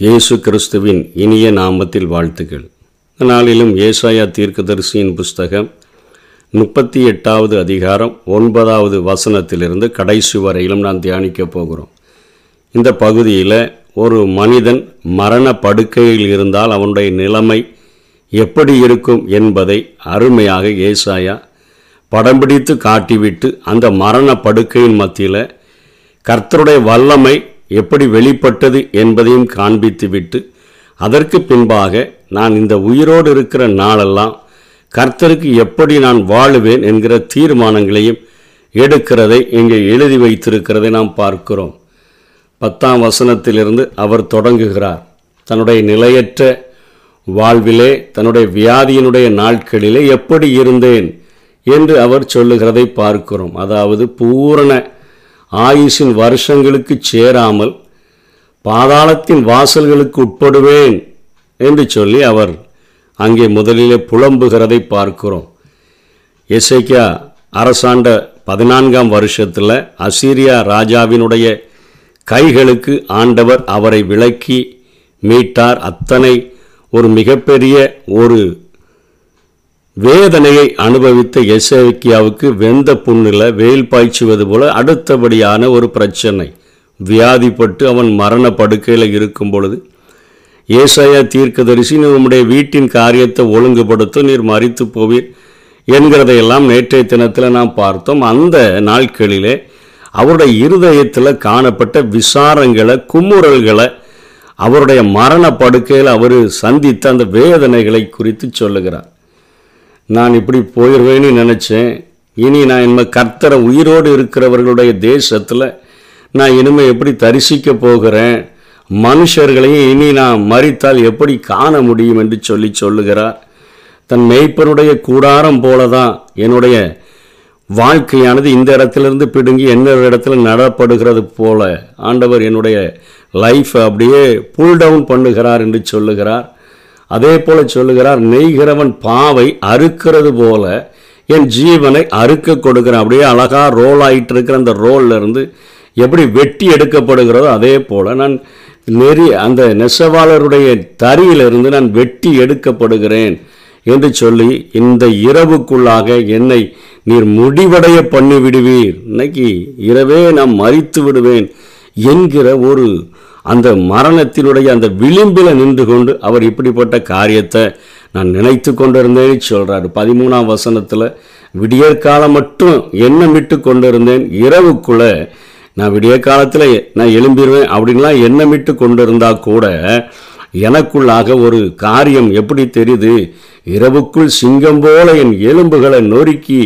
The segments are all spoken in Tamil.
இயேசு கிறிஸ்துவின் இனிய நாமத்தில் வாழ்த்துக்கள் இந்த நாளிலும் ஏசாயா தீர்க்கதரிசியின் புஸ்தகம் முப்பத்தி எட்டாவது அதிகாரம் ஒன்பதாவது வசனத்திலிருந்து கடைசி வரையிலும் நான் தியானிக்கப் போகிறோம். இந்த பகுதியில் ஒரு மனிதன் மரண படுக்கையில் இருந்தால் அவனுடைய நிலைமை எப்படி இருக்கும் என்பதை அருமையாக ஏசாயா படம் பிடித்து காட்டிவிட்டு அந்த மரண படுக்கையின் மத்தியில் கர்த்தருடைய வல்லமை எப்படி வெளிப்பட்டது என்பதையும் காண்பித்துவிட்டு அதற்கு பின்பாக நான் இந்த உயிரோடு இருக்கிற நாளெல்லாம் கர்த்தருக்கு எப்படி நான் வாழுவேன் என்கிற தீர்மானங்களையும் எடுக்கிறதை இங்கே எழுதி வைத்திருக்கிறதை நாம் பார்க்கிறோம். பத்தாம் வசனத்திலிருந்து அவர் தொடங்குகிறார். தன்னுடைய நிலையற்ற வாழ்விலே தன்னுடைய வியாதியினுடைய நாட்களிலே எப்படி இருந்தேன் என்று அவர் சொல்லுகிறதை பார்க்கிறோம். அதாவது பூரண ஆயுஷின் வருஷங்களுக்கு சேராமல் பாதாளத்தின் வாசல்களுக்கு உட்படுவேன் என்று சொல்லி அவர் அங்கே முதலிலே புலம்புகிறதை பார்க்கிறோம். எசைக்கியா அரசாண்ட பதினான்காம் வருஷத்தில் அசீரியா ராஜாவினுடைய கைகளுக்கு ஆண்டவர் அவரை விலக்கி மீட்டார். அத்தனை ஒரு மிகப்பெரிய ஒரு வேதனையை அனுபவித்த எசேக்கியாவுக்கு வெந்த புண்ணில் வெயில் பாய்ச்சுவது போல அடுத்தபடியான ஒரு பிரச்சனை. வியாதிப்பட்டு அவன் மரண படுக்கையில் இருக்கும் பொழுது ஏசாயா தீர்க்கதரிசி உம்முடைய வீட்டின் காரியத்தை ஒழுங்குபடுத்த நீர் மறித்து போவீர் என்கிறதையெல்லாம் நேற்றைய தினத்தில் நாம் பார்த்தோம். அந்த நாட்களிலே அவருடைய இருதயத்தில் காணப்பட்ட விசாரங்களை குமுறல்களை அவருடைய மரண படுக்கையில் அவர் சந்தித்த அந்த வேதனைகளை குறித்து சொல்லுகிறார். நான் இப்படி போயிடுவேன்னு நினச்சேன். இனி நான் இனிமே கர்த்தரை உயிரோடு இருக்கிறவர்களுடைய தேசத்தில் நான் இனிமேல் எப்படி தரிசிக்க போகிறேன்? மனுஷர்களையும் இனி நான் மறித்தால் எப்படி காண முடியும் என்று சொல்லி சொல்லுகிறார். தன் மெய்ப்பனுடைய கூடாரம் போல தான் என்னுடைய வாழ்க்கையானது இந்த இடத்திலிருந்து பிடுங்கி இன்னொரு இடத்துல நடப்படுகிறது போல ஆண்டவர் என்னுடைய லைஃப் அப்படியே புல் டவுன் பண்ணுகிறார் என்று சொல்லுகிறார். அதே போல சொல்லுகிறார் நெய்கிறவன் பாவை அறுக்கிறது போல என் ஜீவனை அறுக்க கொடுக்குறேன். அப்படியே அழகாக ரோல் ஆகிட்டு இருக்கிற அந்த ரோல்ல இருந்து எப்படி வெட்டி எடுக்கப்படுகிறதோ அதே போல் நான் நெறி அந்த நெசவாளருடைய தறியிலிருந்து நான் வெட்டி எடுக்கப்படுகிறேன் என்று சொல்லி இந்த இரவுக்குள்ளாக என்னை நீர் முடிவடைய பண்ணி விடுவீர் இன்னைக்கு இரவே நான் மறித்து விடுவேன் என்கிற ஒரு அந்த மரணத்தினுடைய அந்த விளிம்பில் நின்று கொண்டு அவர் இப்படிப்பட்ட காரியத்தை நான் நினைத்து கொண்டிருந்தேன்னு சொல்கிறாரு பதிமூணாம் வசனத்தில் விடியற்காலம் மட்டும் எண்ணமிட்டு கொண்டிருந்தேன். இரவுக்குள்ளே நான் விடிய காலத்தில் நான் எழும்பிடுவேன் அப்படின்லாம் எண்ணமிட்டு கொண்டிருந்தா கூட எனக்குள்ளாக ஒரு காரியம் எப்படி தெரியுது? இரவுக்குள் சிங்கம் போல என் எலும்புகளை நொறுக்கி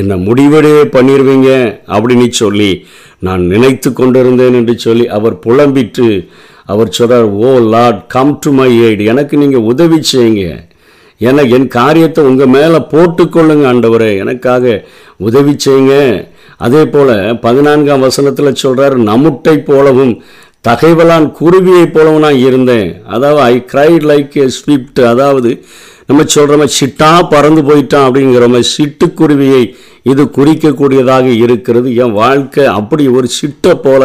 என்னை முடிவடைய பண்ணிடுவீங்க அப்படின்னு சொல்லி நான் நினைத்து கொண்டிருந்தேன் என்று சொல்லி அவர் புலம்பிட்டு அவர் சொல்கிறார் ஓ Lord come to my aid எனக்கு நீங்கள் உதவி செய்யுங்க. என என் காரியத்தை உங்கள் மேலே போட்டுக்கொள்ளுங்க ஆண்டவரே. எனக்காக உதவி செய்யுங்க. அதே போல் பதினான்காம் வசனத்தில் சொல்கிறார் நமுட்டை போலவும் தகைவலான் குருவியை போலவும் நான் இருந்தேன். அதாவது I cried like a swift அதாவது நம்ம சொல்கிற மாதிரி சிட்டா பறந்து போயிட்டான் அப்படிங்கிற மாதிரி சிட்டுக்குருவியை இது குறிக்கக்கூடியதாக இருக்கிறது. என் வாழ்க்கை அப்படி ஒரு சிட்டை போல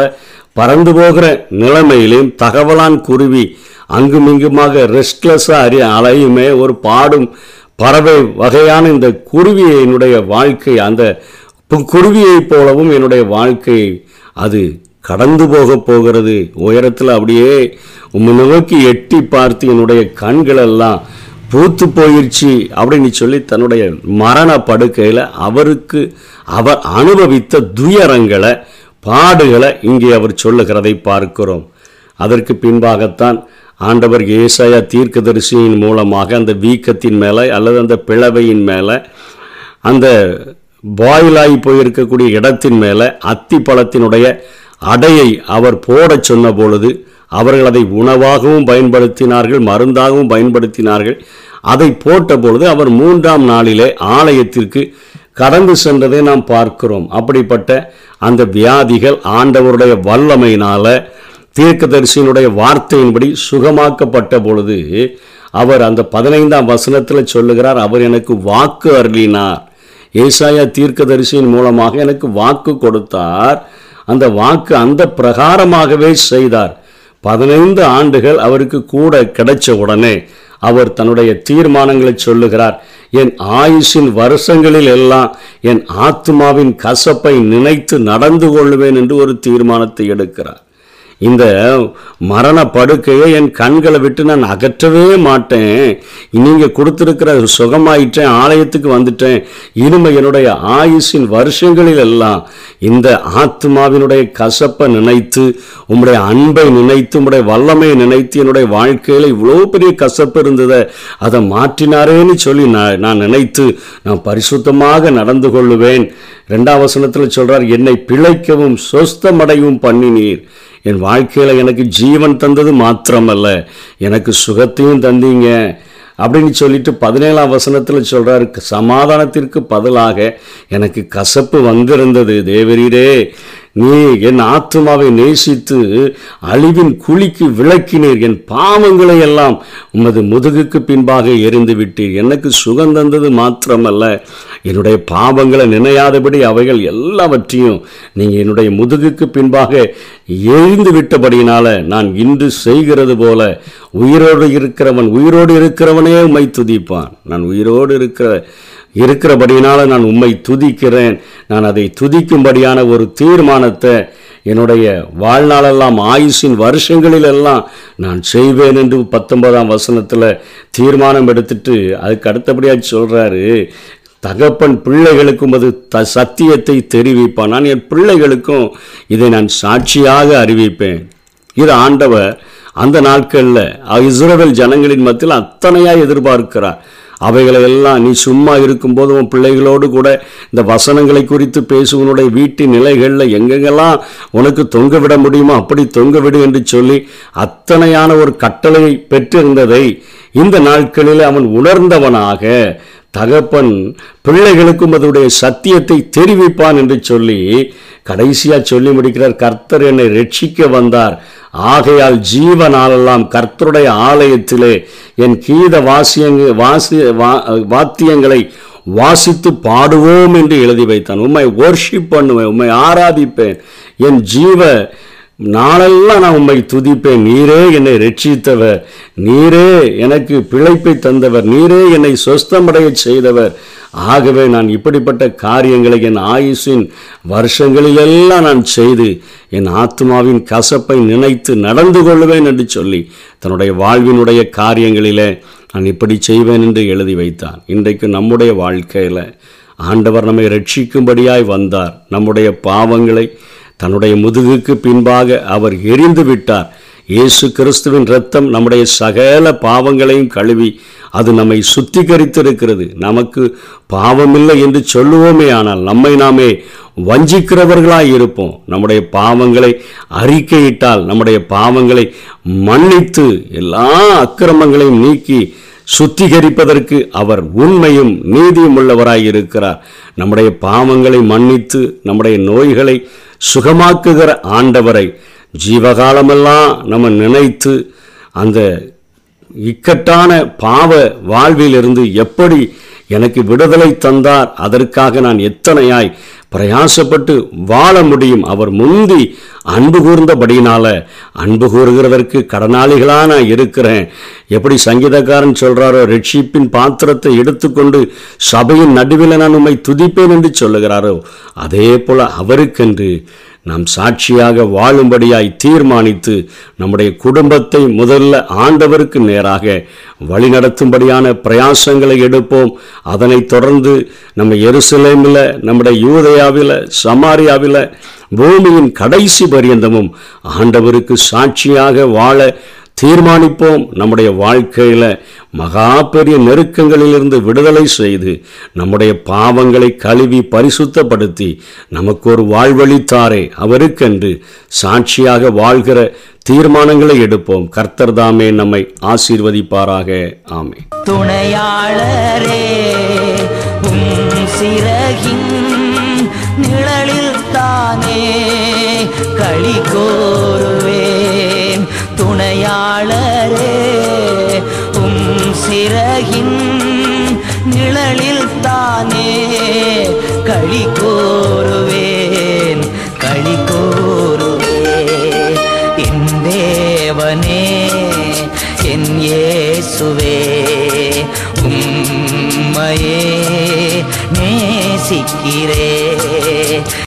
பறந்து போகிற நிலைமையிலும் தகவலான் குருவி அங்குமிங்குமாக ரெஸ்ட்லெஸ்ஸாக அறி அலையுமே ஒரு பாடும் பறவை வகையான இந்த குருவியினுடைய வாழ்க்கை அந்த குருவியைப் போலவும் என்னுடைய வாழ்க்கை அது கடந்து போக போகிறது. உயரத்தில் அப்படியே உம்மை நோக்கி எட்டி பார்த்து என்னுடைய கண்களெல்லாம் பூத்து போயிடுச்சு அப்படின்னு சொல்லி தன்னுடைய மரண படுக்கையில் அவருக்கு அவர் அனுபவித்த துயரங்களை பாடுகளை இங்கே அவர் சொல்லுகிறதை பார்க்கிறோம். அதற்கு பின்பாகத்தான் ஆண்டவர் ஏசாயா தீர்க்கதரிசியின் மூலமாக அந்த வீக்கத்தின் மேலே அல்லது அந்த பிளவையின் மேலே அந்த பாயிலாகி போயிருக்கக்கூடிய இடத்தின் மேலே அத்தி பழத்தினுடைய அடையை அவர் போடச் சொன்ன பொழுது அவர்கள் அதை உணவாகவும் பயன்படுத்தினார்கள் மருந்தாகவும் பயன்படுத்தினார்கள். அதை போட்ட பொழுது அவர் மூன்றாம் நாளிலே ஆலயத்திற்கு கடந்து சென்றதை நாம் பார்க்கிறோம். அப்படிப்பட்ட அந்த வியாதிகள் ஆண்டவருடைய வல்லமையினால தீர்க்கதரிசியினுடைய வார்த்தையின்படி சுகமாக்கப்பட்ட பொழுது அவர் அந்த பதினைந்தாம் வசனத்தில் சொல்லுகிறார் அவர் எனக்கு வாக்கு அருளினார். ஏசாயா தீர்க்கதரிசியின் மூலமாக எனக்கு வாக்கு கொடுத்தார். அந்த வாக்கு அந்த பிரகாரமாகவே செய்தார். பதினைந்து ஆண்டுகள் அவருக்கு கூட கிடைச்ச உடனே அவர் தன்னுடைய தீர்மானங்களை சொல்லுகிறார். என் ஆயுஷின் வருஷங்களில் எல்லாம் என் ஆத்மாவின் கசப்பை நினைத்து நடந்து கொள்ளுவேன் என்று ஒரு தீர்மானத்தை எடுக்கிறார். இந்த மரண படுக்கையை என் கண்களை விட்டு நான் அகற்றவே மாட்டேன். நீங்கள் கொடுத்துருக்கிற சுகமாயிட்டேன் ஆலயத்துக்கு வந்துட்டேன். இனிமே என்னுடைய ஆயுஷின் வருஷங்களில் எல்லாம் இந்த ஆத்மாவினுடைய கசப்பை நினைத்து உம்முடைய அன்பை நினைத்து உம்முடைய வல்லமையை நினைத்து என்னுடைய வாழ்க்கையில் இவ்வளோ பெரிய கசப்பு இருந்ததை அதை மாற்றினாரேன்னு சொல்லி நான் நான் நினைத்து நான் பரிசுத்தமாக நடந்து கொள்ளுவேன். ரெண்டாம் வசனத்தில் என்னை பிழைக்கவும் சொஸ்தமடையவும் பண்ணினீர். என் வாழ்க்கையில் எனக்கு ஜீவன் தந்தது மாத்திரமல்ல. எனக்கு சுகத்தையும் தந்தீங்க. அப்படின்னு சொல்லிட்டு பதினேழாம் வசனத்தில் சொல்கிறார் சமாதானத்திற்கு பதிலாக எனக்கு கசப்பு வந்திருந்தது. தேவரீரே நீ என் ஆத்மாவை நேசித்து அழிவின் குழிக்கு விளக்கினீர். என் பாவங்களை எல்லாம் உமது முதுகுக்கு பின்பாக எரிந்து விட்டீர். எனக்கு சுகம் தந்தது மாத்திரமல்ல. என்னுடைய பாவங்களை நினையாதபடி அவைகள் எல்லாவற்றையும் நீங்கள் என்னுடைய முதுகுக்கு பின்பாக எழுந்து விட்டபடியினால நான் இன்று செய்கிறது போல உயிரோடு இருக்கிறவன் உயிரோடு இருக்கிறவனே உம்மை துதிப்பான். நான் உயிரோடு இருக்கிற இருக்கிறபடியினால நான் உம்மை துதிக்கிறேன். நான் அதை துதிக்கும்படியான ஒரு தீர்மானத்தை என்னுடைய வாழ்நாளெல்லாம் ஆயுஷின் வருஷங்களிலெல்லாம் நான் செய்வேன் என்று பத்தொன்பதாம் வசனத்தில் தீர்மானம் எடுத்துட்டு அதுக்கு அடுத்தபடியாக சொல்கிறாரு தகப்பன் பிள்ளைகளுக்கும் அது த சத்தியத்தை தெரிவிப்பான். நான் என் பிள்ளைகளுக்கும் இதை நான் சாட்சியாக அறிவிப்பேன். இது ஆண்டவர் அந்த நாட்களில் இஸ்ரேல் ஜனங்களின் மத்தியில் அத்தனையாக எதிர்பார்க்கிறார். அவைகளை எல்லாம் நீ சும்மா இருக்கும்போது உன் பிள்ளைகளோடு கூட இந்த வசனங்களை குறித்து பேசுவனுடைய வீட்டின் நிலைகளில் எங்கெங்கெல்லாம் உனக்கு தொங்க விட முடியுமோ அப்படி தொங்க விடு என்று சொல்லி அத்தனையான ஒரு கட்டளை பெற்றிருந்ததை இந்த நாட்களில் அவன் உணர்ந்தவனாக தகப்பன் பிள்ளைகளுக்கும் அதனுடைய சத்தியத்தை தெரிவிப்பான் என்று சொல்லி கடைசியாக சொல்லி முடிக்கிறார் கர்த்தர் என்னை ரட்சிக்க வந்தார். ஆகையால் ஜீவனாலெல்லாம் கர்த்தருடைய ஆலயத்திலே என் கீத வாசியங்க வாசி வா- வாத்தியங்களை வாசித்து பாடுவோம் என்று எழுதி வைத்தான். உண்மை worship பண்ணுவேன் உண்மை ஆராதிப்பேன். என் ஜீவ நாளெல்லாம் நான் உம்மை துதிப்பேன். நீரே என்னை ரட்சித்தவர். நீரே எனக்கு பிழைப்பை தந்தவர். நீரே என்னை சொஸ்தமடையச் செய்தவர். ஆகவே நான் இப்படிப்பட்ட காரியங்களை என் ஆயுஷின் வருஷங்களிலெல்லாம் நான் செய்து என் ஆத்மாவின் கசப்பை நினைத்து நடந்து கொள்வேன் என்று சொல்லி தன்னுடைய வாழ்வினுடைய காரியங்களிலே நான் இப்படி செய்வேன் என்று எழுதி வைத்தான். இன்றைக்கு நம்முடைய வாழ்க்கையில் ஆண்டவர் நம்மை ரட்சிக்கும்படியாய் வந்தார். நம்முடைய பாவங்களை தன்னுடைய முதுகுக்கு பின்பாக அவர் எரிந்து விட்டார். இயேசு கிறிஸ்துவின் இரத்தம் நம்முடைய சகல பாவங்களையும் கழுவி அது நம்மை சுத்திகரித்திருக்கிறது. நமக்கு பாவமில்லை என்று சொல்லுவோமே ஆனால் நம்மை நாமே வஞ்சிக்கிறவர்களாய் இருப்போம். நம்முடைய பாவங்களை அறிக்கையிட்டால் நம்முடைய பாவங்களை மன்னித்து எல்லா அக்கிரமங்களையும் நீக்கி சுத்திகரிப்பதற்கு அவர் உண்மையும் நீதியும் உள்ளவராய் இருக்கிறார். நம்முடைய பாவங்களை மன்னித்து நம்முடைய நோய்களை சுகமாக்குகிற ஆண்டவரை ஜீவகாலமெல்லாம் நம்ம நினைத்து அந்த இக்கட்டான பாவ வாழ்விலிருந்து எப்படி எனக்கு விடுதலை தந்தார். அதற்காக நான் எத்தனையாய் பிரயாசப்பட்டு வாழ முடியும். அவர் முந்தி அன்பு கூர்ந்தபடியினால் அன்பு கூறுகிறதற்கு கடனாளிகளாக நான் இருக்கிறேன். எப்படி சங்கீதக்காரன் சொல்கிறாரோ ரட்சிப்பின் பாத்திரத்தை எடுத்துக்கொண்டு சபையின் நடுவில் நான் உண்மை துதிப்பேன் என்று சொல்லுகிறாரோ அதே போல அவருக்கென்று நாம் சாட்சியாக வாழும்படியாய் தீர்மானித்து நம்முடைய குடும்பத்தை முதல்ல ஆண்டவருக்கு நேராக வழிநடத்தும்படியான பிரயாசங்களை எடுப்போம். அதனைத் தொடர்ந்து நம்ம எருசலேமில் நம்முடைய யூதயாவில் சமாரியாவில் பூமியின் கடைசி பரியந்தமும் ஆண்டவருக்கு சாட்சியாக வாழ தீர்மானிப்போம். நம்முடைய வாழ்க்கையில் மகா பெரிய நெருக்கங்களிலிருந்து விடுதலை செய்து நம்முடைய பாவங்களை கழுவி பரிசுத்தப்படுத்தி நமக்கு ஒரு வாழ்வழித்தாரே அவருக்கென்று சாட்சியாக வாழ்கிற தீர்மானங்களை எடுப்போம். கர்த்தர் தாமே நம்மை ஆசீர்வதிப்பாராக. ஆமே துணையாளரே சிறகின் நிழலில் தானே களி கோருவே துணையாளரே உம் சிறகின் நிழலில் தானே களி கோருவேன் களி கோருவேன். என் தேவ இயேசுவே உம்மையே நேசிக்கிறே